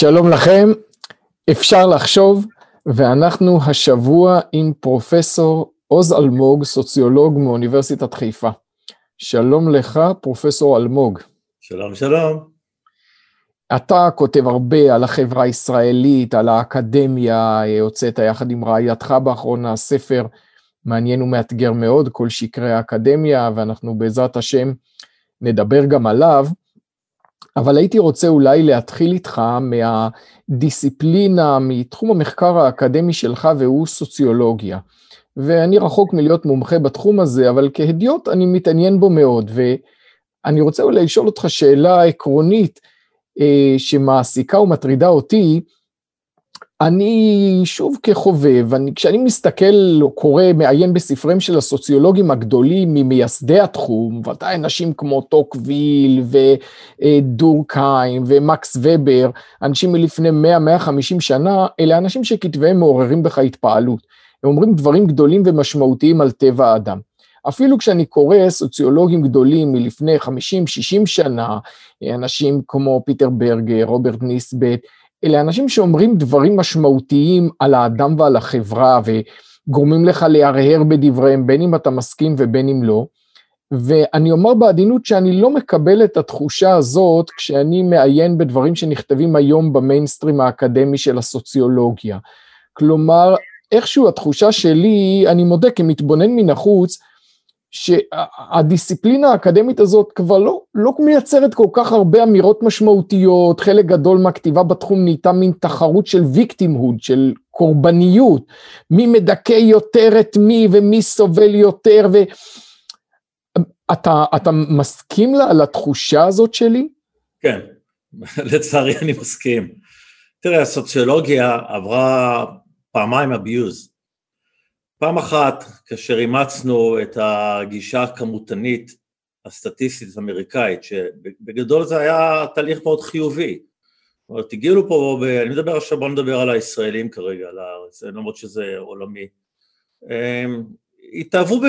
שלום לכם, אפשר לחשוב, ואנחנו השבוע עם פרופסור עוז אלמוג, סוציולוג מאוניברסיטת חיפה. שלום לך, פרופסור אלמוג. שלום, שלום. אתה כותב הרבה על החברה הישראלית, על האקדמיה, הוצאת יחד עם רעייתך באחרונה ספר מעניין ומאתגר מאוד, כל שקרי האקדמיה, ואנחנו בעזרת השם נדבר גם עליו. אבל הייתי רוצה אולי להתחיל איתך מהדיסציפלינה, מתחום המחקר האקדמי שלך, והוא סוציולוגיה. ואני רחוק מלהיות מומחה בתחום הזה, אבל כהדיוט אני מתעניין בו מאוד, ואני רוצה אולי לשאול אותך שאלה עקרונית אה, שמעסיקה ומטרידה אותי, אני שוב כחובב, אני, כשאני מסתכל קורא, מעיין בספריהם של הסוציולוגים הגדולים ממייסדי התחום, ודאי אנשים כמו טוקוויל ודורקהיים ומקס ובר, אנשים מלפני 100-150 שנה, אלה אנשים שכתביהם מעוררים בך התפעלות. הם אומרים דברים גדולים ומשמעותיים על טבע האדם. אפילו כשאני קורא סוציולוגים גדולים מלפני 50-60 שנה, אנשים כמו פיטר ברגר, רוברט ניסבט, אלה אנשים שאומרים דברים משמעותיים על האדם ועל החברה וגורמים לך להרהר בדבריהם, בין אם אתה מסכים ובין אם לא. ואני אומר בעדינות שאני לא מקבל את התחושה הזאת כשאני מעיין בדברים שנכתבים היום במיינסטרים האקדמי של הסוציולוגיה. כלומר, איכשהו התחושה שלי, אני מודה כמתבונן מן החוץ, שהדיסציפלינה האקדמית הזאת כבר לא, לא מייצרת כל כך הרבה אמירות משמעותיות, חלק גדול מהכתיבה בתחום נהייתה מין תחרות של ויקטימהוד, של קורבניות, מי מדכא יותר את מי ומי סובל יותר, ואתה אתה מסכים לה, לתחושה הזאת שלי? כן, לצערי אני מסכים. תראה, הסוציולוגיה עברה פעמיים abuse. פעם אחת, כאשר אימצנו את הגישה הכמותנית הסטטיסטית האמריקאית, שבגדול זה היה תהליך מאוד חיובי. זאת אומרת, הגיעו פה, ב, אני מדבר עכשיו, בוא נדבר על הישראלים כרגע, על הארץ, למרות שזה עולמי. אמ, התאהבו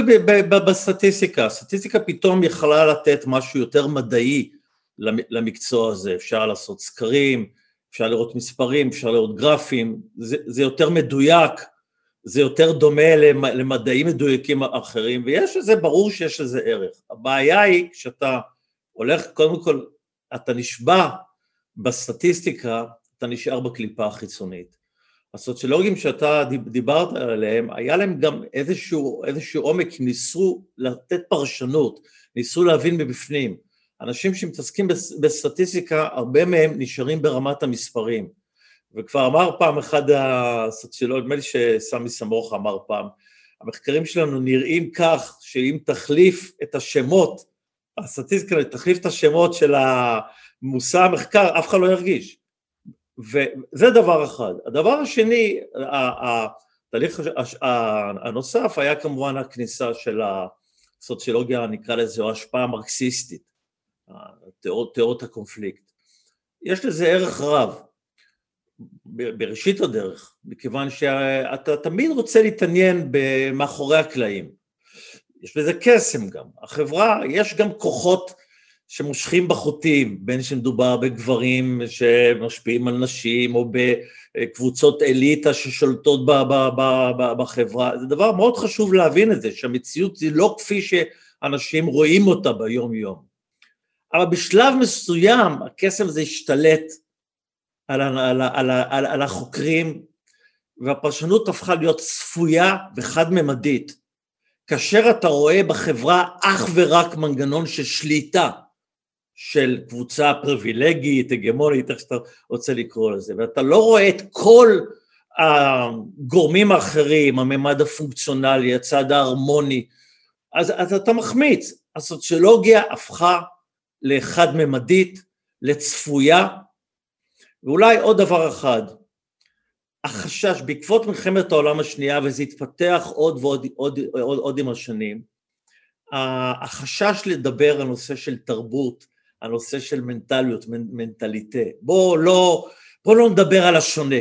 בסטטיסטיקה, הסטטיסטיקה פתאום יכלה לתת משהו יותר מדעי למקצוע הזה, אפשר לעשות סקרים, אפשר לראות מספרים, אפשר לראות גרפים, זה, זה יותר מדויק, זה יותר דומה למדעים מדויקים אחרים, ויש לזה, ברור שיש לזה ערך. הבעיה היא כשאתה הולך, קודם כל, אתה נשבע בסטטיסטיקה, אתה נשאר בקליפה החיצונית. הסוציולוגים שאתה דיברת עליהם, היה להם גם איזשהו, איזשהו עומק, ניסו לתת פרשנות, ניסו להבין מבפנים. אנשים שמתעסקים בסטטיסטיקה, הרבה מהם נשארים ברמת המספרים. וכבר אמר פעם אחד הסוציולוג, נדמה לי שסמי סמוך אמר פעם, המחקרים שלנו נראים כך שאם תחליף את השמות, הסטטיסטיקה תחליף את השמות של המושא המחקר, אף אחד לא ירגיש. וזה דבר אחד. הדבר השני, התהליך הנוסף היה כמובן הכניסה של הסוציולוגיה, נקרא לזה, או ההשפעה המרקסיסטית, תיאוריות הקונפליקט. יש לזה ערך רב. בראשית הדרך, מכיוון שאתה תמיד רוצה להתעניין מאחורי הקלעים. יש בזה קסם גם. החברה, יש גם כוחות שמושכים בחוטים, בין שמדובר בגברים שמשפיעים על נשים, או בקבוצות אליטה ששולטות בחברה. זה דבר מאוד חשוב להבין את זה, שהמציאות היא לא כפי שאנשים רואים אותה ביום-יום. אבל בשלב מסוים הקסם הזה השתלט על, על, על, על, על החוקרים, והפרשנות הפכה להיות צפויה וחד-ממדית. כאשר אתה רואה בחברה אך ורק מנגנון של שליטה של קבוצה פריבילגית, הגמונית, איך שאתה רוצה לקרוא לזה, ואתה לא רואה את כל הגורמים האחרים, הממד הפונקציונלי, הצד ההרמוני, אז, אז אתה מחמיץ. הסוציולוגיה הפכה לחד-ממדית, לצפויה, ואולי עוד דבר אחד, החשש, בעקבות מלחמת העולם השנייה, וזה התפתח עוד ועוד עוד, עוד, עוד עם השנים, החשש לדבר על נושא של תרבות, על נושא של מנטליות, מנטליטה. בואו לא, בוא לא נדבר על השונה.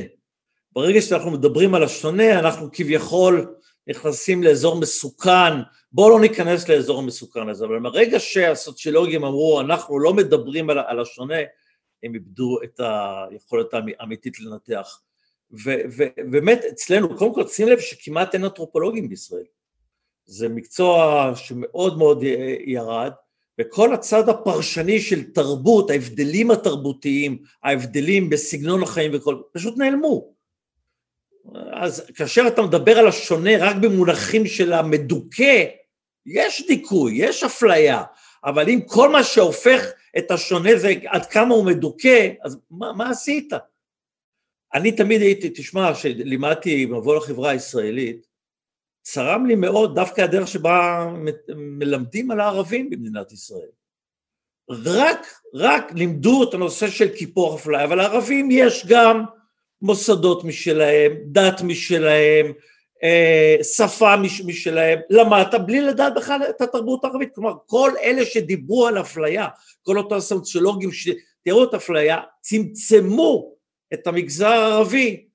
ברגע שאנחנו מדברים על השונה, אנחנו כביכול נכנסים לאזור מסוכן, בואו לא ניכנס לאזור המסוכן הזה, אבל ברגע שהסוציולוגים אמרו, אנחנו לא מדברים על, על השונה, הם איבדו את היכולת האמיתית לנתח. ובאמת אצלנו, קודם כל שים לב שכמעט אין אנתרופולוגים בישראל. זה מקצוע שמאוד מאוד ירד, וכל הצד הפרשני של תרבות, ההבדלים התרבותיים, ההבדלים בסגנון החיים וכל, פשוט נעלמו. אז כאשר אתה מדבר על השונה רק במונחים של המדוכא, יש דיכוי, יש אפליה, אבל אם כל מה שהופך את השונה זה עד כמה הוא מדוכא, אז מה, מה עשית? אני תמיד הייתי, תשמע, כשלימדתי מבוא לחברה הישראלית, צרם לי מאוד דווקא הדרך שבה מלמדים על הערבים במדינת ישראל. רק, רק לימדו את הנושא של קיפוח אפליה, אבל לערבים יש גם מוסדות משלהם, דת משלהם, אה, שפה משלהם, למדת בלי לדעת בכלל את התרבות הערבית, כלומר כל אלה שדיברו על אפליה, כל אותם סוציולוגים שתראו את אפליה, צמצמו את המגזר הערבי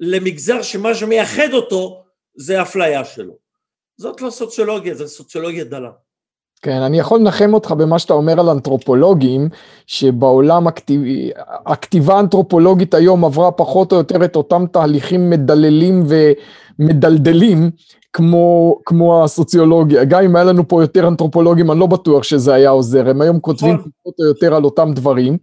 למגזר שמה שמייחד אותו זה אפליה שלו. זאת לא סוציולוגיה, זה סוציולוגיה דלה. כן, אני יכול לנחם אותך במה שאתה אומר על אנתרופולוגים, שבעולם הכתיב... הכתיבה האנתרופולוגית היום עברה פחות או יותר את אותם תהליכים מדללים ומדלדלים, כמו, כמו הסוציולוגיה. גם אם היה לנו פה יותר אנתרופולוגים, אני לא בטוח שזה היה עוזר, הם היום כותבים נכון. פחות או יותר על אותם דברים,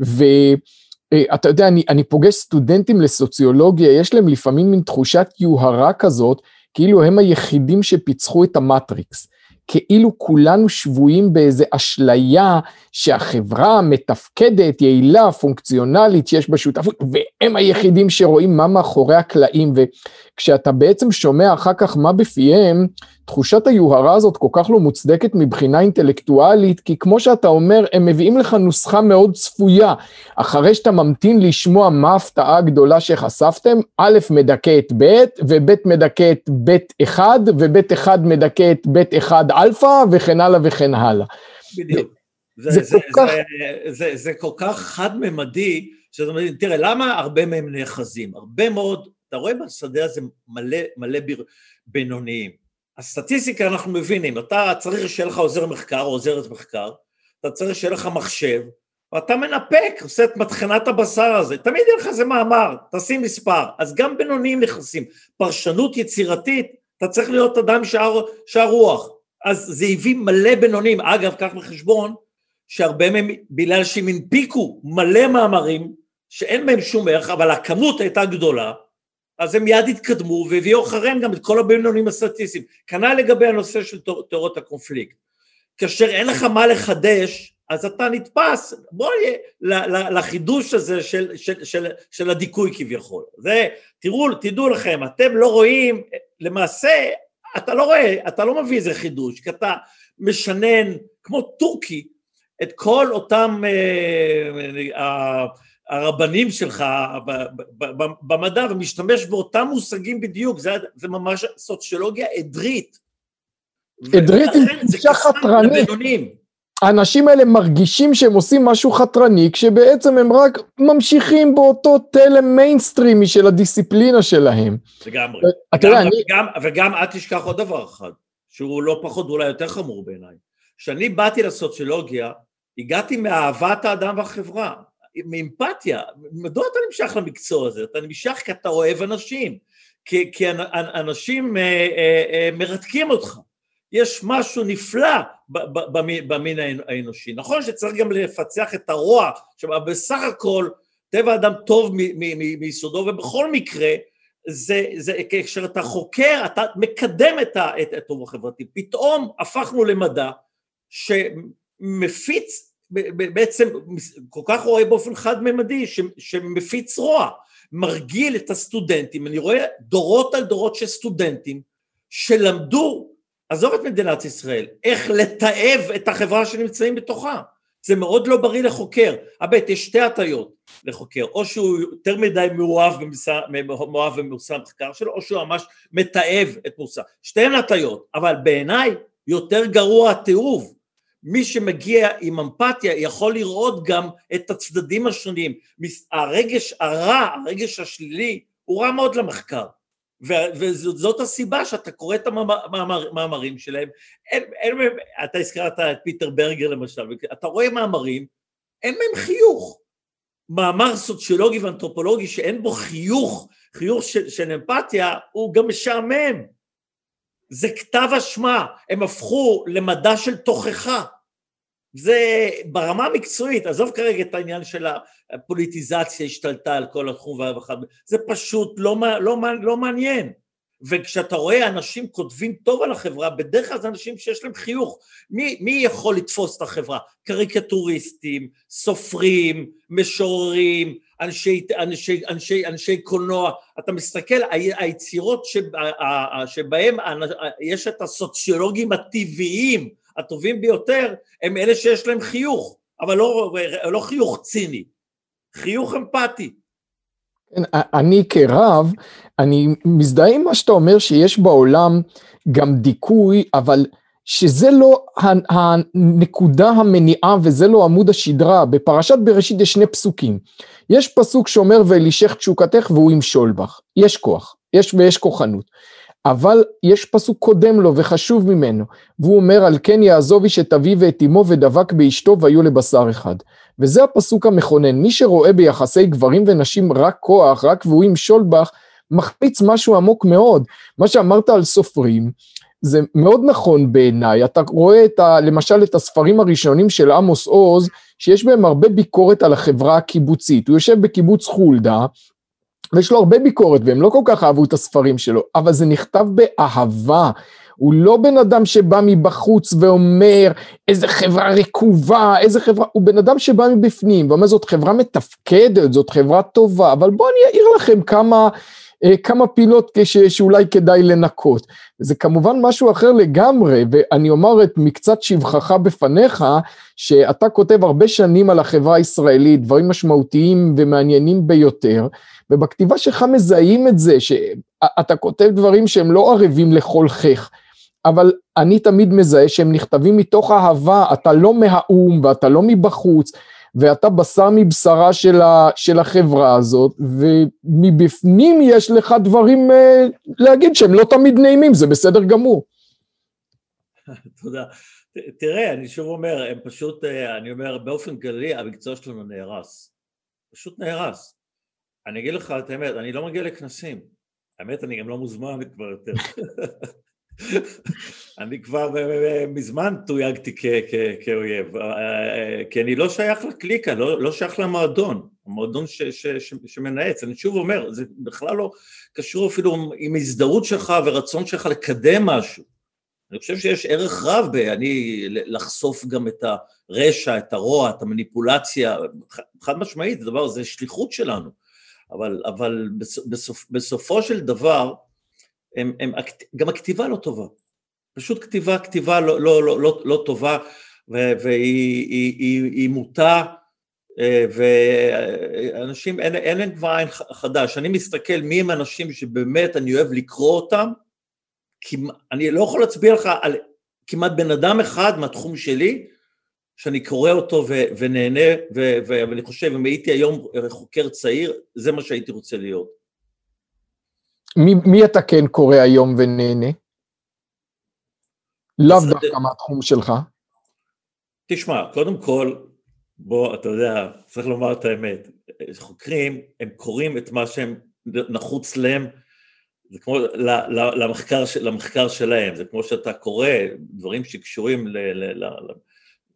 ואתה יודע, אני, אני פוגש סטודנטים לסוציולוגיה, יש להם לפעמים מין תחושת יוהרה כזאת, כאילו הם היחידים שפיצחו את המטריקס. כאילו כולנו שבויים באיזה אשליה שהחברה מתפקדת, יעילה, פונקציונלית, שיש בה שותפות, והם היחידים שרואים מה מאחורי הקלעים, וכשאתה בעצם שומע אחר כך מה בפיהם, תחושת היוהרה הזאת כל כך לא מוצדקת מבחינה אינטלקטואלית, כי כמו שאתה אומר, הם מביאים לך נוסחה מאוד צפויה. אחרי שאתה ממתין לשמוע מה ההפתעה הגדולה שחשפתם, א' מדכא את ב', וב' מדכא את ב' אחד, וב' אחד מדכא את ב' אחד אלפא, וכן הלאה וכן הלאה. בדיוק. זה, זה, זה, כל כך... זה, זה, זה כל כך חד-ממדי, זאת אומרת, תראה, למה הרבה מהם נאחזים? הרבה מאוד, אתה רואה בשדה הזה מלא, מלא בינוניים. הסטטיסטיקה אנחנו מבינים, אתה צריך שיהיה לך עוזר מחקר או עוזרת מחקר, אתה צריך שיהיה לך מחשב, ואתה מנפק, עושה את מטחנת הבשר הזה, תמיד יהיה לך איזה מאמר, תשים מספר, אז גם בינוניים נכנסים. פרשנות יצירתית, אתה צריך להיות אדם שער, שער רוח, אז זה הביא מלא בינוניים, אגב, קח בחשבון שהרבה מהם, בגלל שהם הנפיקו מלא מאמרים, שאין בהם שום ערך, אבל הכמות הייתה גדולה, אז הם מיד התקדמו והביאו אחריהם גם את כל הבינונים הסטטיסטיים. כנ"ל לגבי הנושא של תיאוריות הקונפליקט. כאשר אין לך מה לחדש, אז אתה נתפס, בוא נהיה לחידוש הזה של, של, של, של הדיכוי כביכול. זה, תראו, תדעו לכם, אתם לא רואים, למעשה, אתה לא רואה, אתה לא מביא איזה חידוש, כי אתה משנן, כמו טורקי, את כל אותם אה, אה, הרבנים שלך במדע ומשתמש באותם מושגים בדיוק, זה, זה ממש סוציולוגיה עדרית. עדרית עם תחושה חתרנית. האנשים האלה מרגישים שהם עושים משהו חתרני, כשבעצם הם רק ממשיכים באותו תלם מיינסטרימי של הדיסציפלינה שלהם. לגמרי. וגם, אני... וגם, וגם אל תשכח עוד דבר אחד, שהוא לא פחות ואולי יותר חמור בעיניי. כשאני באתי לסוציולוגיה, הגעתי מאהבת האדם והחברה. מאמפתיה, מדוע אתה נמשך למקצוע הזה? אתה נמשך כי אתה אוהב אנשים, כי, כי אנשים אה, אה, אה, מרתקים אותך. יש משהו נפלא במין האנושי. נכון שצריך גם לפצח את הרוע, שבסך הכל טבע אדם טוב מיסודו, ובכל מקרה, זה, זה, כשאתה חוקר, אתה מקדם את הטוב החברתי. פתאום הפכנו למדע שמפיץ בעצם כל כך רואה באופן חד-ממדי שמפיץ רוע, מרגיל את הסטודנטים, אני רואה דורות על דורות של סטודנטים שלמדו, עזוב את מדינת ישראל, איך לתעב את החברה שנמצאים בתוכה. זה מאוד לא בריא לחוקר. הבט, יש שתי הטיות לחוקר, או שהוא יותר מדי מאוהב במושא המחקר שלו, או שהוא ממש מתעב את מושא. שתיהן הטיות, אבל בעיניי יותר גרוע התיעוב. מי שמגיע עם אמפתיה יכול לראות גם את הצדדים השונים. הרגש הרע, הרגש השלילי, הוא רע מאוד למחקר. וזאת הסיבה שאתה קורא את המאמרים שלהם. אין, אין, אתה הזכרת את פיטר ברגר למשל, אתה רואה מאמרים, אין מהם חיוך. מאמר סוציולוגי ואנתרופולוגי שאין בו חיוך, חיוך של, של אמפתיה, הוא גם משעמם. זה כתב אשמה, הם הפכו למדע של תוכחה. זה ברמה המקצועית, עזוב כרגע את העניין של הפוליטיזציה השתלטה על כל התחום וכדומה, זה פשוט לא, לא, לא מעניין. וכשאתה רואה אנשים כותבים טוב על החברה, בדרך כלל זה אנשים שיש להם חיוך. מי, מי יכול לתפוס את החברה? קריקטוריסטים, סופרים, משוררים, אנשי, אנשי, אנשי, אנשי קולנוע. אתה מסתכל, היצירות שבהם יש את הסוציולוגים הטבעיים הטובים ביותר, הם אלה שיש להם חיוך, אבל לא, לא חיוך ציני, חיוך אמפתי. כן, אני כרב, אני מזדהה עם מה שאתה אומר שיש בעולם גם דיכוי, אבל שזה לא הנקודה המניעה וזה לא עמוד השדרה. בפרשת בראשית יש שני פסוקים. יש פסוק שאומר ואלישך תשוקתך והוא ימשול בך. יש כוח, יש ויש כוחנות. אבל יש פסוק קודם לו וחשוב ממנו, והוא אומר על כן יעזוב איש את אביו ואת אמו ודבק באשתו והיו לבשר אחד. וזה הפסוק המכונן, מי שרואה ביחסי גברים ונשים רק כוח, רק והוא ימשול בך, מחמיץ משהו עמוק מאוד. מה שאמרת על סופרים, זה מאוד נכון בעיניי, אתה רואה את ה, למשל את הספרים הראשונים של עמוס עוז, שיש בהם הרבה ביקורת על החברה הקיבוצית, הוא יושב בקיבוץ חולדה, ויש לו הרבה ביקורת, והם לא כל כך אהבו את הספרים שלו, אבל זה נכתב באהבה. הוא לא בן אדם שבא מבחוץ ואומר איזה חברה רקובה, איזה חברה, הוא בן אדם שבא מבפנים ואומר זאת חברה מתפקדת, זאת חברה טובה, אבל בואו אני אעיר לכם כמה, כמה פינות שאולי כדאי לנקות. זה כמובן משהו אחר לגמרי, ואני אומר את מקצת שבחך בפניך, שאתה כותב הרבה שנים על החברה הישראלית, דברים משמעותיים ומעניינים ביותר, ובכתיבה שלך מזהים את זה, שאתה כותב דברים שהם לא ערבים לכל חך, אבל אני תמיד מזהה שהם נכתבים מתוך אהבה, אתה לא מהאו"ם ואתה לא מבחוץ, ואתה בשר מבשרה של, ה, של החברה הזאת, ומבפנים יש לך דברים אה, להגיד שהם לא תמיד נעימים, זה בסדר גמור. תודה. תראה, אני שוב אומר, הם פשוט, אה, אני אומר, באופן כללי, המקצוע שלנו נהרס. פשוט נהרס. אני אגיד לך את האמת, אני לא מגיע לכנסים. האמת, אני גם לא מוזמן כבר יותר. אני כבר מזמן תויגתי כאויב, כי אני לא שייך לקליקה, לא, לא שייך למועדון, המועדון ש, ש, ש, שמנאץ. אני שוב אומר, זה בכלל לא קשור אפילו עם הזדהות שלך ורצון שלך לקדם משהו. אני חושב שיש ערך רב באני לחשוף גם את הרשע, את הרוע, את המניפולציה, חד משמעית, זה דבר, זה שליחות שלנו. אבל, אבל בסופ, בסופו של דבר, הם, הם, גם הכתיבה לא טובה. פשוט כתיבה, כתיבה לא, לא, לא, לא, לא טובה, והיא היא, היא, היא מוטה, אה, ואנשים, אין, אין להם כבר עין חדש. אני מסתכל מי הם האנשים שבאמת אני אוהב לקרוא אותם, אני לא יכול להצביע לך על כמעט בן אדם אחד מהתחום שלי, שאני קורא אותו ו- ונהנה, ו- ו- ואני חושב, אם הייתי היום חוקר צעיר, זה מה שהייתי רוצה להיות. מי, מי אתה כן קורא היום ונהנה? לאו דווקא מהתחום שלך. תשמע, קודם כל, בוא, אתה יודע, צריך לומר את האמת, חוקרים, הם קוראים את מה שהם נחוץ להם, זה כמו למחקר, למחקר שלהם, זה כמו שאתה קורא דברים שקשורים ל... ל, ל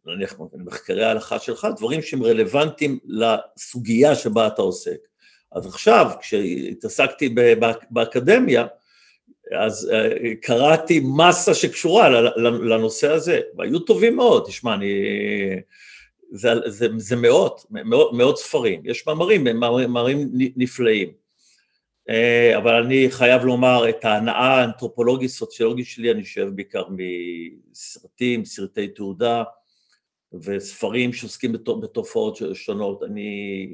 נניח מחקרי ההלכה שלך, דברים שהם רלוונטיים לסוגיה שבה אתה עוסק. אז עכשיו, כשהתעסקתי באקדמיה, אז אה, קראתי מסה שקשורה לנושא הזה, והיו טובים מאוד, תשמע, אני... זה, זה, זה מאות, מאות, מאות ספרים, יש מאמרים, מאמרים נפלאים. אה, אבל אני חייב לומר, את ההנאה האנתרופולוגית-סוציולוגית שלי אני שואב בעיקר מסרטים, סרטי תעודה, וספרים שעוסקים בתופעות שונות. אני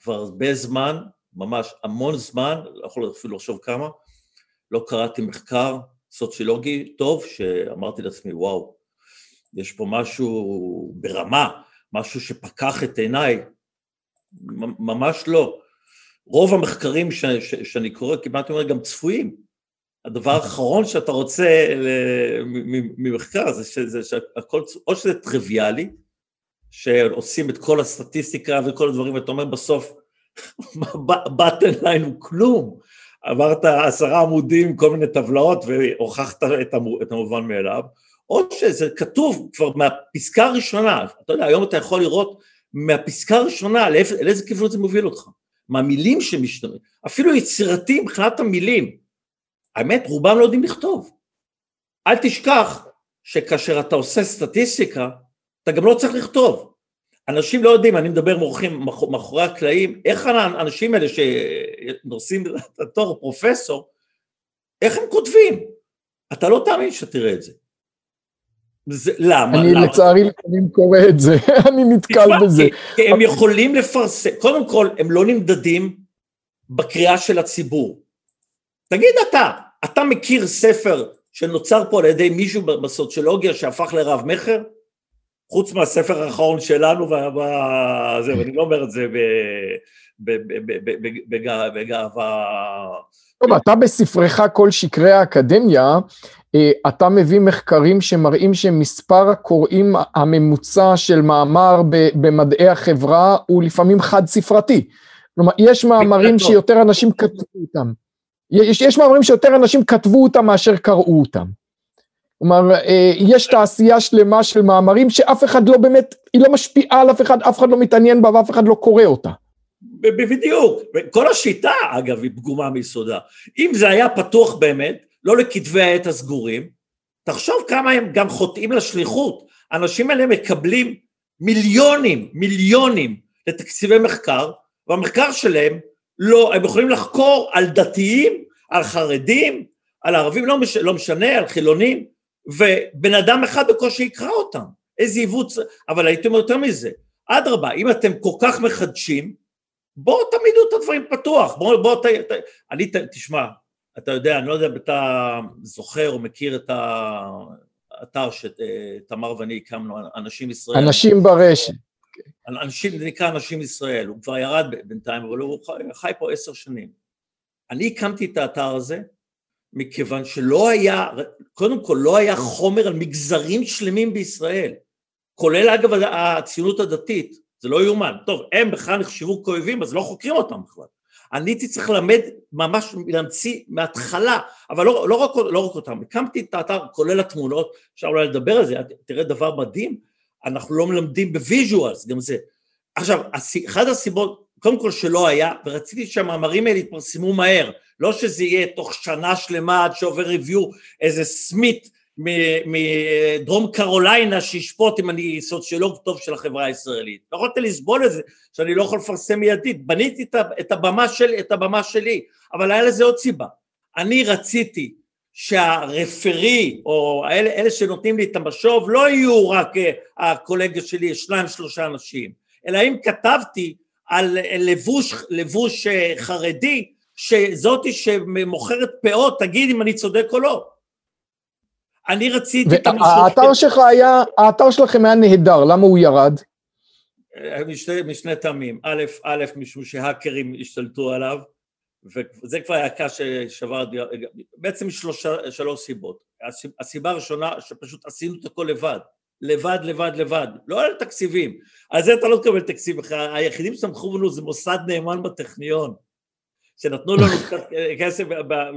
כבר הרבה זמן, ממש המון זמן, לא יכול אפילו לחשוב כמה, לא קראתי מחקר סוציולוגי טוב, שאמרתי לעצמי, וואו, יש פה משהו ברמה, משהו שפקח את עיניי, ממש לא. רוב המחקרים ש, ש, שאני קורא, כמעט אומר, גם צפויים. הדבר האחרון שאתה רוצה ממחקר זה שזה שהכל, או שזה טריוויאלי, שעושים את כל הסטטיסטיקה וכל הדברים, ואתה אומר בסוף, בטן ליין הוא כלום. עברת עשרה עמודים, כל מיני טבלאות, והוכחת את המובן מאליו, או שזה כתוב כבר מהפסקה הראשונה, אתה יודע, היום אתה יכול לראות מהפסקה הראשונה לאיזה כיוון זה מוביל אותך, מהמילים שמשתמשים, אפילו יצירתי מבחינת המילים, האמת רובם לא יודעים לכתוב. אל תשכח שכאשר אתה עושה סטטיסטיקה, אתה גם לא צריך לכתוב. אנשים לא יודעים, אני מדבר מורחים מאחורי הקלעים, איך האנשים האלה שנושאים את התואר פרופסור, איך הם כותבים? אתה לא תאמין שתראה את זה. זה, למה? אני למה? לצערי לפעמים קורא את זה, אני נתקל בזה. כי הם יכולים לפרסם, קודם כל הם לא נמדדים בקריאה של הציבור. תגיד אתה, אתה מכיר ספר שנוצר פה על ידי מישהו בסוציולוגיה שהפך לרב מכר? חוץ מהספר האחרון שלנו, וזה, ואני לא אומר את זה בגאווה... טוב, אתה בספרך כל שקרי האקדמיה, אה, אתה מביא מחקרים שמראים שמספר הקוראים הממוצע של מאמר במדעי החברה הוא לפעמים חד ספרתי. כלומר, יש מאמרים שיותר אנשים כתבו אותם. יש, יש מאמרים שיותר אנשים כתבו אותם מאשר קראו אותם. כלומר, אה, יש תעשייה שלמה של מאמרים שאף אחד לא באמת, היא לא משפיעה על אף אחד, אף אחד לא מתעניין בה ואף אחד לא קורא אותה. בדיוק, כל השיטה אגב היא פגומה מיסודה. אם זה היה פתוח באמת, לא לכתבי העת הסגורים, תחשוב כמה הם גם חוטאים לשליחות. האנשים האלה מקבלים מיליונים, מיליונים לתקציבי מחקר, והמחקר שלהם לא, הם יכולים לחקור על דתיים, על חרדים, על ערבים, לא, מש, לא משנה, על חילונים, ובן אדם אחד בקושי יקרא אותם. איזה עיוות, אבל הייתי אומר יותר מזה, אדרבה, אם אתם כל כך מחדשים, בואו תעמידו את הדברים פתוח, בואו, בוא, ת, ת, אני, ת, תשמע, אתה יודע, אני לא יודע אם אתה זוכר או מכיר את האתר שתמר ואני הקמנו, אנשים ישראל. אנשים ברשת. אנשים, זה נקרא אנשים ישראל, הוא כבר ירד בינתיים, אבל הוא חי פה עשר שנים. אני הקמתי את האתר הזה, מכיוון שלא היה, קודם כל לא היה חומר על מגזרים שלמים בישראל, כולל אגב הציונות הדתית, זה לא יאומן. טוב, הם בכלל נחשבו כאויבים, אז לא חוקרים אותם בכלל. אני הייתי צריך ללמד, ממש להמציא מההתחלה, אבל לא, לא, רק, לא רק אותם, הקמתי את האתר כולל התמונות, אפשר אולי לדבר על זה, תראה דבר מדהים, אנחנו לא מלמדים ב visuals, גם זה. עכשיו, אחת הסיבות, קודם כל שלא היה, ורציתי שהמאמרים האלה יתפרסמו מהר, לא שזה יהיה תוך שנה שלמה עד שעובר ריוויו איזה סמית מדרום קרוליינה שישפוט אם אני סוציולוג טוב של החברה הישראלית. לא יכולת לסבול את זה, שאני לא יכול לפרסם מיידית. בניתי את הבמה, של, את הבמה שלי, אבל היה לזה עוד סיבה. אני רציתי שהרפרי, או אלה, אלה שנותנים לי את המשוב, לא יהיו רק אה, הקולגה שלי, שניים שלושה אנשים, אלא אם כתבתי על לבוש, לבוש אה, חרדי, שזאתי שמוכרת פאות, תגיד אם אני צודק או לא. אני רציתי את המשוב... האתר שלך היה, האתר שלכם היה נהדר, למה הוא ירד? אה, משני, משני טעמים, א', א', משום שהאקרים השתלטו עליו, וזה כבר היה קש ששבר, בעצם שלושה, שלוש סיבות. הסיבה הראשונה, שפשוט עשינו את הכל לבד. לבד, לבד, לבד. לא על תקציבים. על זה אתה לא תקבל תקציב היחידים שתמכו בנו זה מוסד נאמן בטכניון. שנתנו לנו קצת כסף,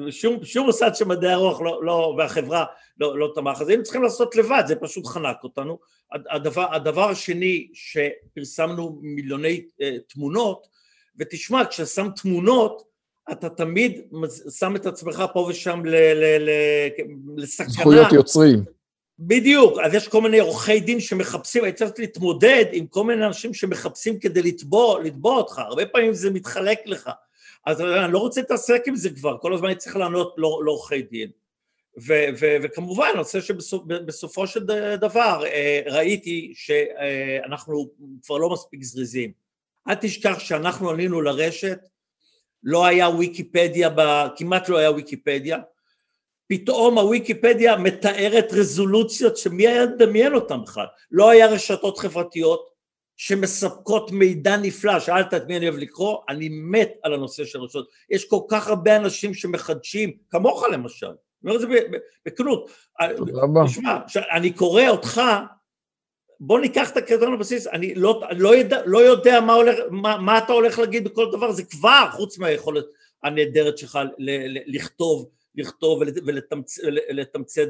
שום, שום מוסד של מדעי הרוח לא, לא, והחברה לא, לא תמך, אז היינו צריכים לעשות לבד, זה פשוט חנק אותנו. הדבר, הדבר השני שפרסמנו מיליוני uh, תמונות, ותשמע, כששם תמונות, אתה תמיד שם את עצמך פה ושם ל, ל, ל, לסכנה. זכויות יוצרים. בדיוק, אז יש כל מיני עורכי דין שמחפשים, אני צריך להתמודד עם כל מיני אנשים שמחפשים כדי לתבוע, לתבוע אותך, הרבה פעמים זה מתחלק לך. אז אני לא רוצה להתעסק עם זה כבר, כל הזמן אני צריך לענות לעורכי דין. ו- ו- וכמובן, רוצה שבסופו של דבר אה, ראיתי שאנחנו כבר לא מספיק זריזים. אל תשכח שאנחנו עלינו לרשת, לא היה ויקיפדיה, כמעט לא היה ויקיפדיה, פתאום הוויקיפדיה מתארת רזולוציות שמי היה לדמיין אותן בכלל, לא היה רשתות חברתיות, שמספקות מידע נפלא, שאלת את מי אני אוהב לקרוא, אני מת על הנושא של רשתות, יש כל כך הרבה אנשים שמחדשים, כמוך למשל, אני אומר את זה בכנות, תשמע, אני קורא אותך, בוא ניקח את הקריטריון הבסיס, אני לא, לא, יודע, לא יודע מה, הולך, מה, מה אתה הולך להגיד בכל דבר, זה כבר, חוץ מהיכולת הנהדרת שלך ל, ל, לכתוב, לכתוב ולתמצת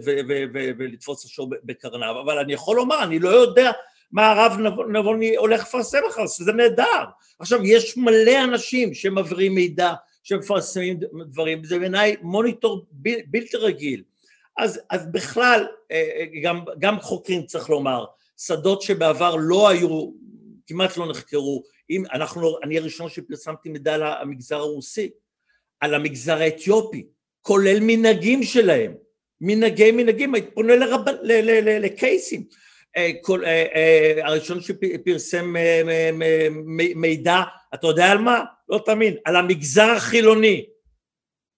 ולתפוס השור בקרניו, אבל אני יכול לומר, אני לא יודע מה הרב נבוני הולך לפרסם אחר, שזה נהדר. עכשיו, יש מלא אנשים שמעבירים מידע, שמפרסמים דברים, זה בעיניי מוניטור ב, בלתי רגיל. אז, אז בכלל, אה, גם, גם חוקרים צריך לומר, שדות שבעבר לא היו, כמעט לא נחקרו, אם אנחנו, אני הראשון שפרסמתי מידע על המגזר הרוסי, על המגזר האתיופי, כולל מנהגים שלהם, מנהגי מנהגים, הייתי פונה לרב, לקייסים, אה, כל, אה, הראשון שפרסם מידע, אתה יודע על מה? לא תאמין, על המגזר החילוני,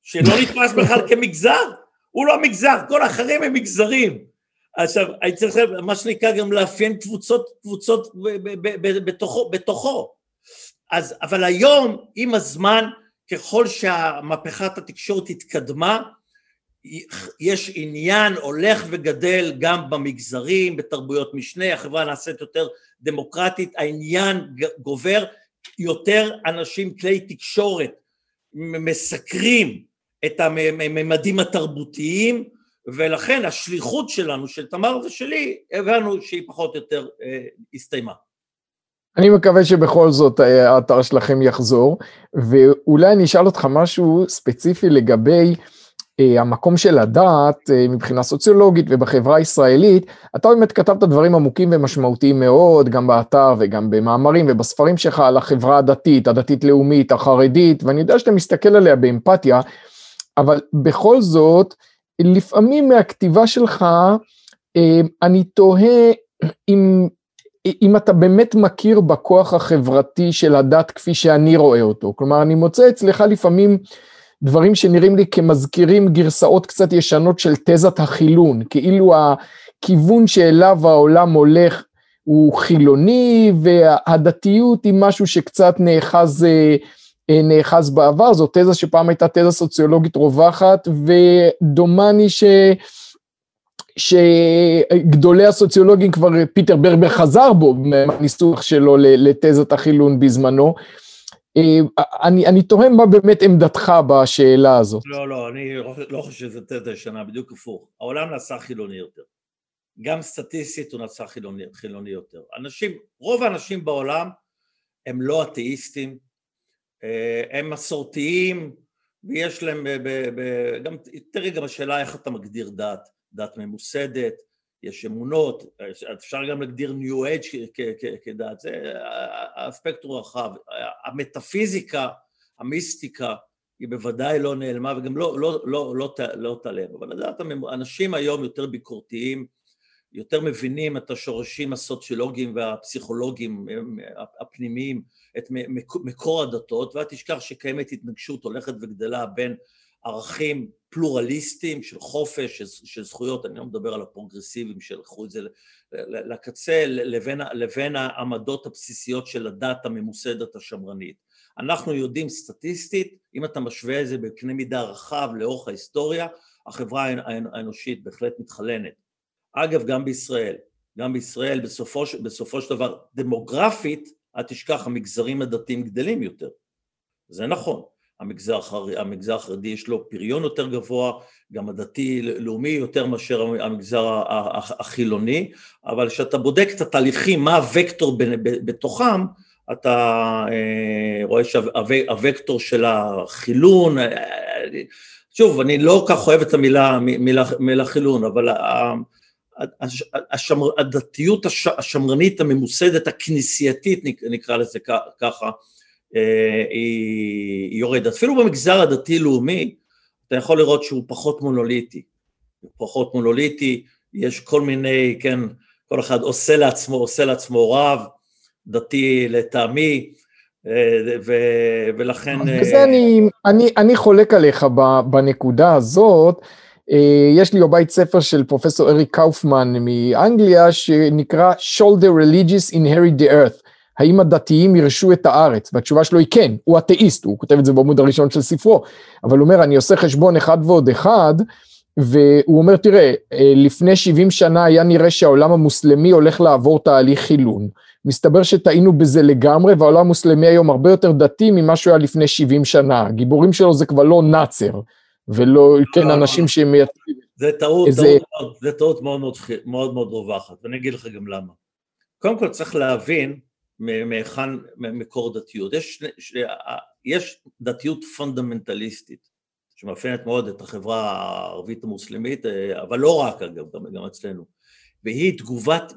שלא נתפס בכלל כמגזר, הוא לא מגזר, כל האחרים הם מגזרים. עכשיו, אני צריך מה שנקרא גם לאפיין קבוצות, קבוצות בתוכו, בתוכו. אז, אבל היום, עם הזמן, ככל שהמהפכת התקשורת התקדמה, יש עניין הולך וגדל גם במגזרים, בתרבויות משנה, החברה נעשית יותר דמוקרטית, העניין גובר, יותר אנשים, כלי תקשורת, מסקרים את הממדים התרבותיים, ולכן השליחות שלנו, של תמר ושלי, הבנו שהיא פחות או יותר אה, הסתיימה. אני מקווה שבכל זאת אה, האתר שלכם יחזור, ואולי אני אשאל אותך משהו ספציפי לגבי המקום של הדת אה, מבחינה סוציולוגית ובחברה הישראלית, אתה באמת כתבת דברים עמוקים ומשמעותיים מאוד, גם באתר וגם במאמרים ובספרים שלך על החברה הדתית, הדתית-לאומית, החרדית, ואני יודע שאתה מסתכל עליה באמפתיה, אבל בכל זאת, לפעמים מהכתיבה שלך, אה, אני תוהה אם, אם אתה באמת מכיר בכוח החברתי של הדת כפי שאני רואה אותו. כלומר, אני מוצא אצלך לפעמים דברים שנראים לי כמזכירים גרסאות קצת ישנות של תזת החילון, כאילו הכיוון שאליו העולם הולך הוא חילוני, והדתיות היא משהו שקצת נאחז אה, אה, נאחז בעבר, זו תזה שפעם הייתה תזה סוציולוגית רווחת, ודומני ש... שגדולי הסוציולוגים כבר, פיטר ברבר חזר בו מהניסוח שלו לתזת החילון בזמנו. אה, אני, אני תוהה מה באמת עמדתך בשאלה הזאת. לא, לא, אני לא חושב שזו תזה ישנה, בדיוק הפוך. העולם נעשה חילוני יותר. גם סטטיסטית הוא נעשה חילוני, חילוני יותר. אנשים, רוב האנשים בעולם הם לא אתאיסטים, אה, הם מסורתיים ויש להם, ב, ב, ב, גם, תראי גם השאלה איך אתה מגדיר דת, דת ממוסדת, יש אמונות, אפשר גם להגדיר ניו אייג' כדת, זה הספקטרום רחב, המטאפיזיקה, המיסטיקה, היא בוודאי לא נעלמה וגם לא, לא, לא, לא, לא תעלם, אבל לדעת, אנשים היום יותר ביקורתיים, יותר מבינים את השורשים הסוציולוגיים והפסיכולוגיים הפנימיים, את מקור הדתות, ואל תשכח שקיימת התנגשות הולכת וגדלה בין ערכים פלורליסטיים של חופש, של זכויות, אני לא מדבר על הפרוגרסיביים שלקחו את זה לקצה, לבין, לבין העמדות הבסיסיות של הדת הממוסדת השמרנית. אנחנו יודעים סטטיסטית, אם אתה משווה את זה בקנה מידה רחב לאורך ההיסטוריה, החברה האנושית בהחלט מתחלנת. אגב, גם בישראל, גם בישראל בסופו, בסופו של דבר דמוגרפית, אל תשכח, המגזרים הדתיים גדלים יותר. זה נכון. המגזר, החרדי, המגזר החרדי יש לו פריון יותר גבוה, גם הדתי-לאומי יותר מאשר המגזר החילוני, אבל כשאתה בודק את התהליכים, מה הוקטור בתוכם, אתה אה, רואה שהווקטור של החילון, אה, שוב, אני לא כל כך אוהב את המילה מילה, מילה חילון, אבל השמר, הדתיות השמרנית הממוסדת, הכנסייתית נקרא לזה ככה, אה, היא יורדת. אפילו במגזר הדתי-לאומי אתה יכול לראות שהוא פחות מונוליטי, פחות מונוליטי, יש כל מיני, כן, כל אחד עושה לעצמו, עושה לעצמו רב, דתי לטעמי, אה, ו, ולכן... בזה אה, אני, אני, אני חולק עליך בנקודה הזאת. יש לי בבית ספר של פרופסור אריק קאופמן מאנגליה, שנקרא Shoulder Religious Inherit the Earth. האם הדתיים ירשו את הארץ? והתשובה שלו היא כן, הוא אתאיסט, הוא כותב את זה בעמוד הראשון של ספרו, אבל הוא אומר, אני עושה חשבון אחד ועוד אחד, והוא אומר, תראה, אה, לפני 70 שנה היה נראה שהעולם המוסלמי הולך לעבור תהליך חילון. מסתבר שטעינו בזה לגמרי, והעולם המוסלמי היום הרבה יותר דתי ממה שהוא היה לפני 70 שנה. הגיבורים שלו זה כבר לא נאצר, ולא, כן, לא, אנשים שהם. זה טעות, איזה... טעות, זה טעות מאוד מאוד, מאוד מאוד רווחת, ואני אגיד לך גם למה. קודם כל צריך להבין מהיכן מקור דתיות. יש, יש דתיות פונדמנטליסטית, שמאפיינת מאוד את החברה הערבית המוסלמית, אבל לא רק אגב, גם, גם אצלנו, והיא תגובת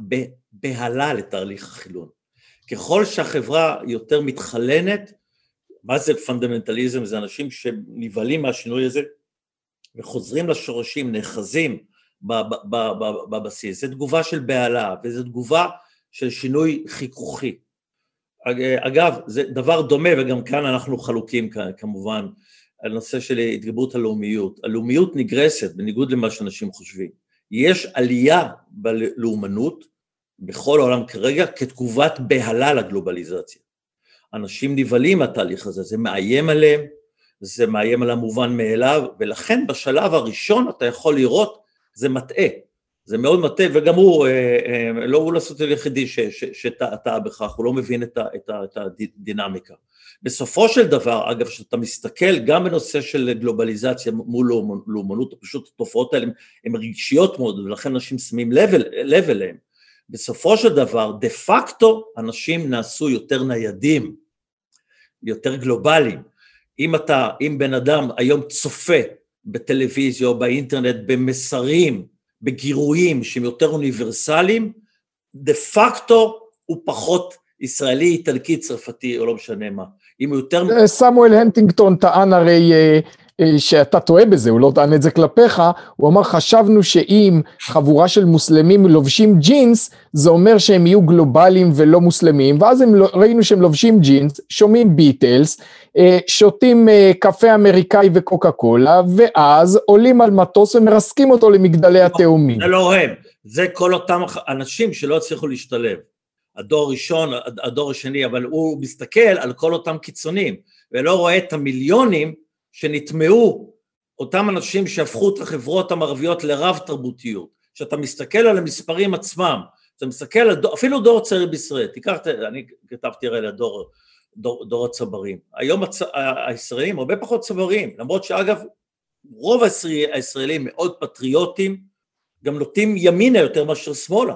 בהלה לתהליך החילון. ככל שהחברה יותר מתחלנת, מה זה פונדמנטליזם? זה אנשים שנבהלים מהשינוי הזה וחוזרים לשורשים, נאחזים בבסיס. זו תגובה של בהלה וזו תגובה של שינוי חיכוכי. אגב, זה דבר דומה, וגם כאן אנחנו חלוקים כמובן, על נושא של התגברות הלאומיות. הלאומיות נגרסת, בניגוד למה שאנשים חושבים. יש עלייה בלאומנות בכל העולם כרגע כתגובת בהלה לגלובליזציה. אנשים נבהלים מהתהליך הזה, זה מאיים עליהם, זה מאיים על המובן מאליו, ולכן בשלב הראשון אתה יכול לראות, זה מטעה. זה מאוד מטעה, וגם הוא, אה, אה, לא הוא לעשות היחידי שטעה בכך, הוא לא מבין את, ה, את, ה, את הדינמיקה. בסופו של דבר, אגב, כשאתה מסתכל גם בנושא של גלובליזציה מול לאומנות, פשוט התופעות האלה הן רגשיות מאוד, ולכן אנשים שמים לב, לב אליהן. בסופו של דבר, דה פקטו, אנשים נעשו יותר ניידים, יותר גלובליים. אם אתה, אם בן אדם היום צופה בטלוויזיה או באינטרנט במסרים, בגירויים שהם יותר אוניברסליים, דה פקטו הוא פחות ישראלי, איטלקי, צרפתי או לא משנה מה. אם הוא יותר... אה, סמואל הנטינגטון טען הרי אה, שאתה טועה בזה, הוא לא טען את זה כלפיך, הוא אמר חשבנו שאם חבורה של מוסלמים לובשים ג'ינס, זה אומר שהם יהיו גלובליים ולא מוסלמים, ואז הם, לא, ראינו שהם לובשים ג'ינס, שומעים ביטלס, שותים קפה אמריקאי וקוקה קולה, ואז עולים על מטוס ומרסקים אותו למגדלי לא, התאומים. זה לא הם, זה כל אותם אנשים שלא הצליחו להשתלב. הדור הראשון, הדור השני, אבל הוא מסתכל על כל אותם קיצונים, ולא רואה את המיליונים שנטמעו, אותם אנשים שהפכו את החברות המערביות לרב תרבותיות. כשאתה מסתכל על המספרים עצמם, אתה מסתכל על דור, אפילו דור צעיר בישראל, תיקח, אני כתבתי הרי לדור דור, דור הצברים. היום הצ, הישראלים הרבה פחות צברים, למרות שאגב, רוב הישראלים מאוד פטריוטים, גם נוטים ימינה יותר מאשר שמאלה.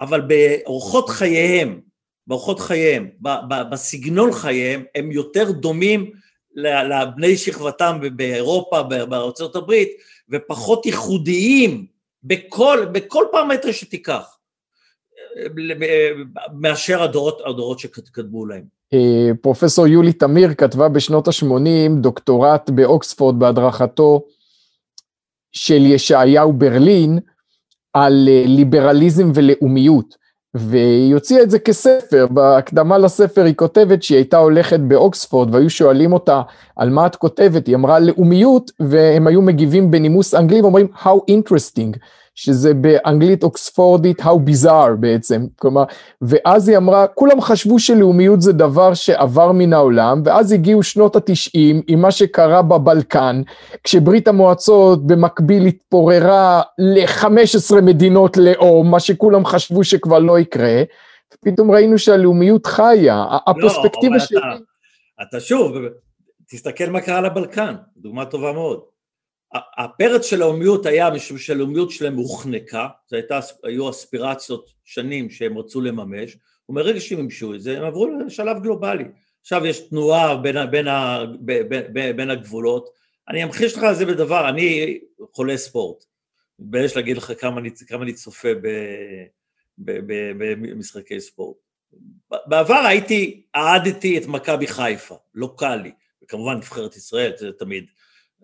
אבל באורחות חייהם, באורחות חייהם, בסגנון חייהם, הם יותר דומים לבני שכבתם באירופה, בארצות הברית, ופחות ייחודיים בכל, בכל פרמטר שתיקח, מאשר הדורות, הדורות שקדמו להם. אה, פרופסור יולי תמיר כתבה בשנות ה-80 דוקטורט באוקספורד בהדרכתו של ישעיהו ברלין, על אה, ליברליזם ולאומיות, והיא הוציאה את זה כספר, בהקדמה לספר היא כותבת שהיא הייתה הולכת באוקספורד והיו שואלים אותה על מה את כותבת, היא אמרה לאומיות והם היו מגיבים בנימוס אנגלי ואומרים How interesting, שזה באנגלית אוקספורדית How bizarre בעצם, כלומר, ואז היא אמרה, כולם חשבו שלאומיות זה דבר שעבר מן העולם, ואז הגיעו שנות התשעים עם מה שקרה בבלקן, כשברית המועצות במקביל התפוררה ל-15 מדינות לאום, מה שכולם חשבו שכבר לא יקרה, ופתאום ראינו שהלאומיות חיה, הפרספקטיבה לא, שלי... אתה, אתה שוב, תסתכל מה קרה לבלקן, דוגמה טובה מאוד. הפרץ של הלאומיות היה משום שהלאומיות שלהם הוחנקה, זה הייתה, היו אספירציות שנים שהם רצו לממש, ומרגע שהם מימשו את זה הם עברו לשלב גלובלי. עכשיו יש תנועה בין, בין, בין, בין הגבולות, אני אמחיש לך על זה בדבר, אני חולה ספורט, מתבייש להגיד לך כמה אני, כמה אני צופה במשחקי ספורט. בעבר הייתי, אהדתי את מכבי חיפה, לוקאלי, וכמובן נבחרת ישראל, זה תמיד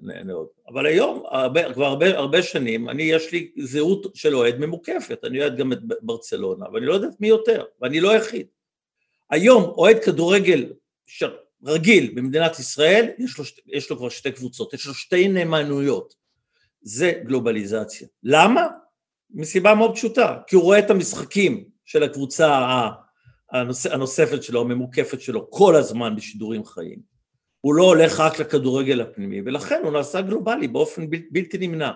מאוד. אבל היום, הרבה, כבר הרבה, הרבה שנים, אני, יש לי זהות של אוהד ממוקפת, אני אוהד גם את ברצלונה, ואני לא יודעת מי יותר, ואני לא היחיד. היום אוהד כדורגל ש... רגיל במדינת ישראל, יש לו, יש לו כבר שתי קבוצות, יש לו שתי נאמנויות. זה גלובליזציה. למה? מסיבה מאוד פשוטה, כי הוא רואה את המשחקים של הקבוצה הנוספת שלו, הממוקפת שלו, כל הזמן בשידורים חיים. הוא לא הולך רק לכדורגל הפנימי, ולכן הוא נעשה גלובלי באופן בל, בלתי נמנע.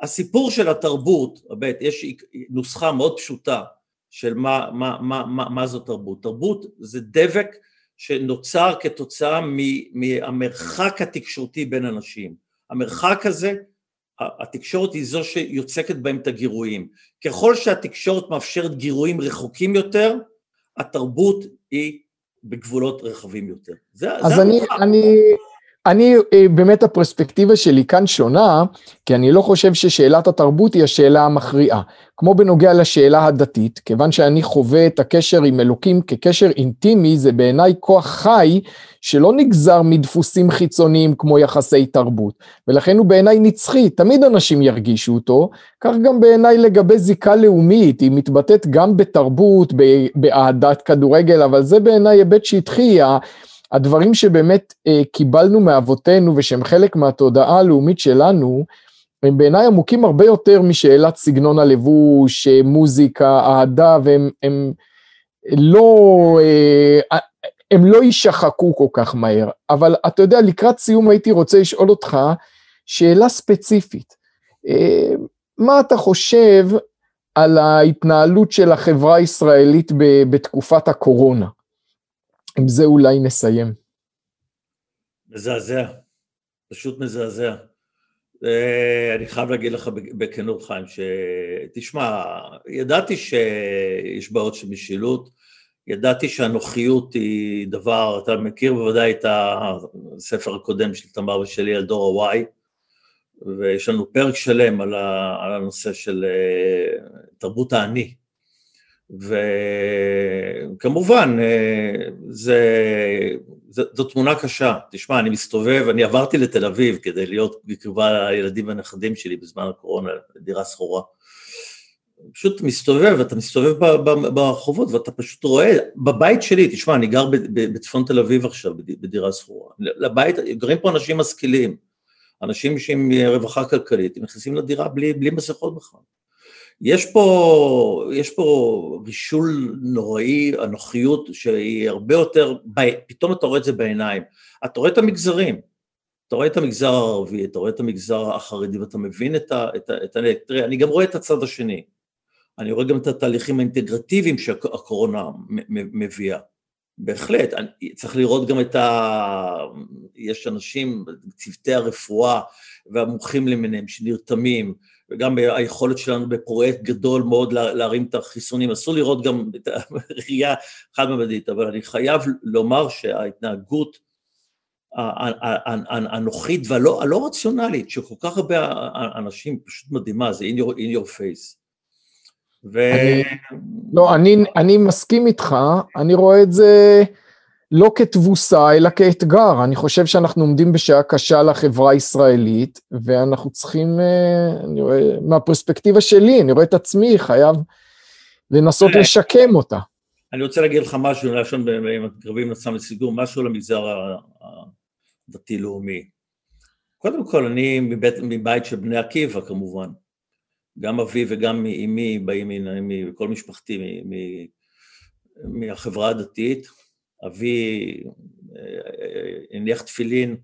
הסיפור של התרבות, הבית, יש נוסחה מאוד פשוטה של מה, מה, מה, מה, מה זו תרבות. תרבות זה דבק שנוצר כתוצאה מהמרחק התקשורתי בין אנשים. המרחק הזה, התקשורת היא זו שיוצקת בהם את הגירויים. ככל שהתקשורת מאפשרת גירויים רחוקים יותר, התרבות היא בגבולות רחבים יותר. זה, אז זה אני, אני, אני, אה, באמת הפרספקטיבה שלי כאן שונה, כי אני לא חושב ששאלת התרבות היא השאלה המכריעה. כמו בנוגע לשאלה הדתית, כיוון שאני חווה את הקשר עם אלוקים כקשר אינטימי, זה בעיניי כוח חי שלא נגזר מדפוסים חיצוניים כמו יחסי תרבות, ולכן הוא בעיניי נצחי, תמיד אנשים ירגישו אותו, כך גם בעיניי לגבי זיקה לאומית, היא מתבטאת גם בתרבות, באהדת כדורגל, אבל זה בעיניי היבט שטחי, הדברים שבאמת אה, קיבלנו מאבותינו ושהם חלק מהתודעה הלאומית שלנו, הם בעיניי עמוקים הרבה יותר משאלת סגנון הלבוש, אה, מוזיקה, אהדה, והם הם לא, אה, הם לא יישחקו כל כך מהר. אבל אתה יודע, לקראת סיום הייתי רוצה לשאול אותך שאלה ספציפית. אה, מה אתה חושב על ההתנהלות של החברה הישראלית בתקופת הקורונה? עם זה אולי נסיים. מזעזע, פשוט מזעזע. אה, אני חייב להגיד לך בכנות חיים, שתשמע, ידעתי שיש בעיות של משילות, ידעתי שהנוחיות היא דבר, אתה מכיר בוודאי את הספר הקודם של תמר ושלי על דור ה-Y, ויש לנו פרק שלם על הנושא של אה, תרבות האני, וכמובן, אה, זה, זו, זו תמונה קשה. תשמע, אני מסתובב, אני עברתי לתל אביב כדי להיות בקרבה לילדים והנכדים שלי בזמן הקורונה, דירה שכורה. פשוט מסתובב, אתה מסתובב ברחובות ואתה פשוט רואה, בבית שלי, תשמע, אני גר בצפון תל אביב עכשיו, בדירה שכורה. לבית, גרים פה אנשים משכילים, אנשים שעם רווחה כלכלית, הם נכנסים לדירה בלי, בלי מסכות בכלל. יש פה, יש פה רישול נוראי, אנוכיות שהיא הרבה יותר, פתאום אתה רואה את זה בעיניים. אתה רואה את המגזרים, אתה רואה את המגזר הערבי, אתה רואה את המגזר החרדי ואתה מבין את ה... את ה, את ה תראה, אני גם רואה את הצד השני. אני רואה גם את התהליכים האינטגרטיביים שהקורונה מביאה. בהחלט, אני, צריך לראות גם את ה... יש אנשים, צוותי הרפואה והמומחים למיניהם שנרתמים, וגם היכולת שלנו בפרויקט גדול מאוד להרים את החיסונים, אסור לראות גם את הראייה חד-ממדית, אבל אני חייב לומר שההתנהגות הנוחית והלא רציונלית של כל כך הרבה אנשים פשוט מדהימה, זה in your, in your face. ו... אני, לא, אני, אני מסכים איתך, אני רואה את זה לא כתבוסה, אלא כאתגר. אני חושב שאנחנו עומדים בשעה קשה לחברה הישראלית, ואנחנו צריכים, אה, אני רואה, מהפרספקטיבה שלי, אני רואה את עצמי חייב לנסות לשקם אותה. אני רוצה להגיד לך משהו, לשון, אם מתקרבים לסם לסידור, משהו למגזר הדתי-לאומי. קודם כל, אני מבית, מבית של בני עקיבא כמובן. גם אבי וגם אמי באים מכל משפחתי, מהחברה הדתית. אבי אה, הניח תפילין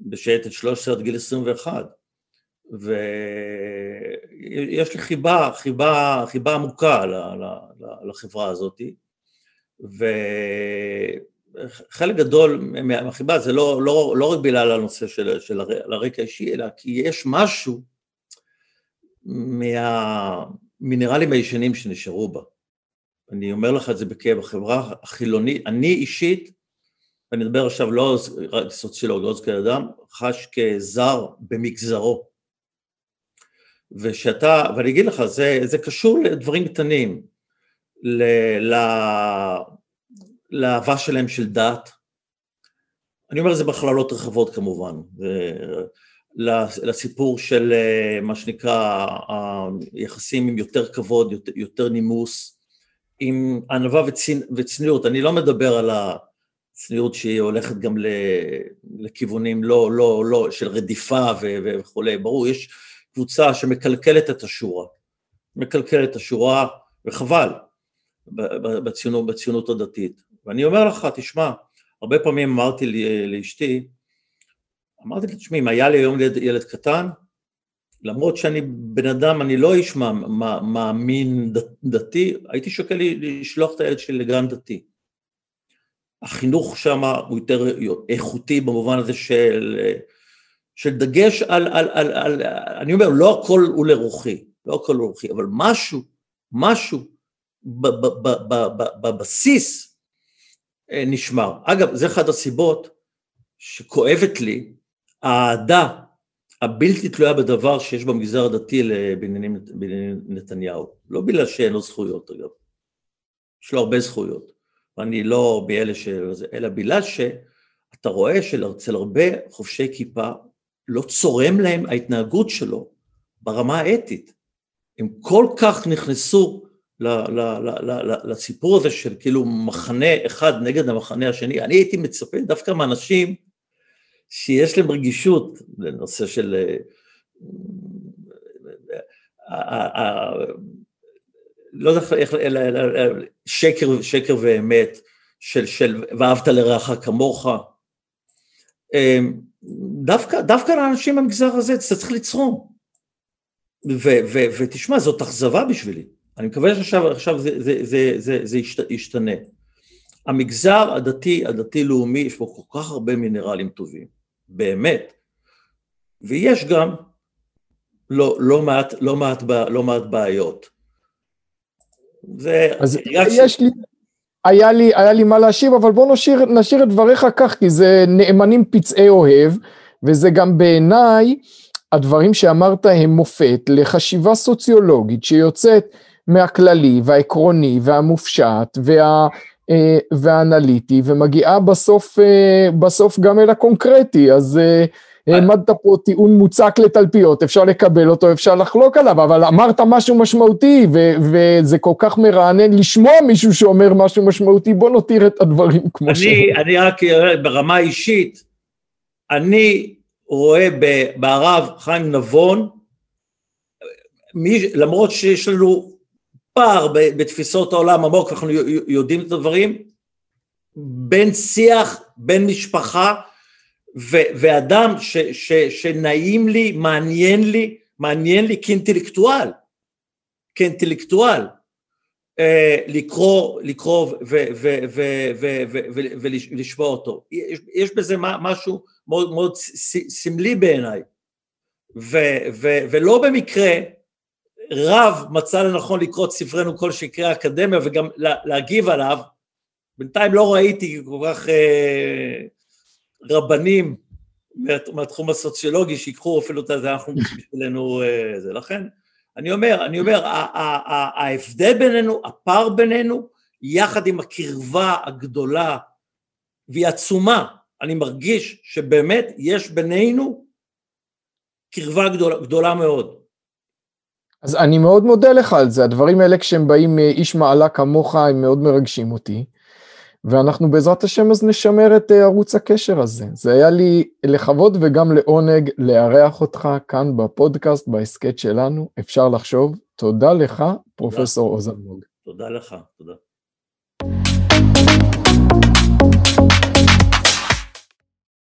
בשייטת 13 עד גיל 21, ויש לי חיבה, חיבה, חיבה עמוקה לחברה הזאת, וחלק גדול מהחיבה זה לא, לא, לא רק בגלל הנושא של, של הרקע האישי, אלא כי יש משהו מהמינרלים הישנים שנשארו בה. אני אומר לך את זה בכאב, החברה החילונית, אני אישית, ואני מדבר עכשיו לא רק סוציולוג, לא כאדם, חש כזר במגזרו. ושאתה, ואני אגיד לך, זה, זה קשור לדברים קטנים, ל, ל, לאהבה שלהם של דת, אני אומר את זה בכללות רחבות כמובן, לסיפור של מה שנקרא היחסים עם יותר כבוד, יותר, יותר נימוס, עם ענווה וצנ... וצניעות, אני לא מדבר על הצניעות שהיא הולכת גם לכיוונים לא, לא, לא, של רדיפה ו... וכולי, ברור, יש קבוצה שמקלקלת את השורה, מקלקלת את השורה, וחבל, בציונות, בציונות הדתית. ואני אומר לך, תשמע, הרבה פעמים אמרתי לאשתי, אמרתי לי, תשמעי, אם היה לי היום ילד, ילד קטן, למרות שאני בן אדם, אני לא איש מאמין דתי, הייתי שוקל לשלוח את הילד שלי לגן דתי. החינוך שם הוא יותר איכותי במובן הזה של, של דגש על, על, על, על, אני אומר, לא הכל הוא לרוחי, לא הכל הוא לרוחי, אבל משהו, משהו בבסיס אה, נשמר. אגב, זה אחת הסיבות שכואבת לי האהדה הבלתי תלויה בדבר שיש במגזר הדתי לבנימין נתניהו. לא בגלל שאין לו זכויות, אגב. יש לו הרבה זכויות. ואני לא מאלה ש... אלא בגלל שאתה רואה שאצל הרבה חובשי כיפה לא צורם להם ההתנהגות שלו ברמה האתית. הם כל כך נכנסו לסיפור הזה של כאילו מחנה אחד נגד המחנה השני. אני הייתי מצפה דווקא מאנשים שיש להם רגישות לנושא של אה, אה, לא יודע איך, אלא שקר, שקר ואמת, של, של ואהבת לרעך כמוך. אמ, דווקא, דווקא לאנשים במגזר הזה אתה צריך לצרום. ו, ו, ותשמע, זאת אכזבה בשבילי. אני מקווה שעכשיו זה, זה, זה, זה, זה ישתנה. המגזר הדתי, הדתי-לאומי, יש בו כל כך הרבה מינרלים טובים, באמת. ויש גם לא, לא, מעט, לא, מעט, לא מעט בעיות. זה... אז יש לי, היה לי, היה לי מה להשיב, אבל בוא נשאיר, נשאיר את דבריך כך, כי זה נאמנים פצעי אוהב, וזה גם בעיניי, הדברים שאמרת הם מופת לחשיבה סוציולוגית שיוצאת מהכללי והעקרוני והמופשט וה, אה, והאנליטי, ומגיעה בסוף, אה, בסוף גם אל הקונקרטי, אז אה, העמדת פה טיעון מוצק לתלפיות, אפשר לקבל אותו, אפשר לחלוק עליו, אבל אמרת משהו משמעותי, ו- וזה כל כך מרענן לשמוע מישהו שאומר משהו משמעותי, בוא נותיר את הדברים כמו שהם. אני רק ברמה אישית, אני רואה בהרב חיים נבון, מי, למרות שיש לנו פער בתפיסות העולם עמוק, אנחנו יודעים את הדברים, בין שיח, בין משפחה, ו- ואדם ש- ש- שנעים לי, מעניין לי, מעניין לי כאינטלקטואל, כאינטלקטואל, אה, לקרוא, לקרוא ולשמוע אותו. יש, יש בזה משהו מאוד מאוד סמלי בעיניי, ו- ו- ולא במקרה רב מצא לנכון לקרוא את ספרנו כל שקרי האקדמיה וגם להגיב עליו, בינתיים לא ראיתי כל כך אה, רבנים מהתחום הסוציולוגי שיקחו אפילו את זה, אנחנו בשבילנו אה, זה. לכן, אני אומר, אני אומר, ההבדל בינינו, הפער בינינו, יחד עם הקרבה הגדולה והיא עצומה, אני מרגיש שבאמת יש בינינו קרבה גדולה, גדולה מאוד. אז אני מאוד מודה לך על זה, הדברים האלה כשהם באים מאיש מעלה כמוך הם מאוד מרגשים אותי. ואנחנו בעזרת השם אז נשמר את אה, ערוץ הקשר הזה. זה היה לי לכבוד וגם לעונג לארח אותך כאן בפודקאסט, בהסכת שלנו, אפשר לחשוב. תודה לך, פרופסור עוז אלמוג. תודה לך, תודה.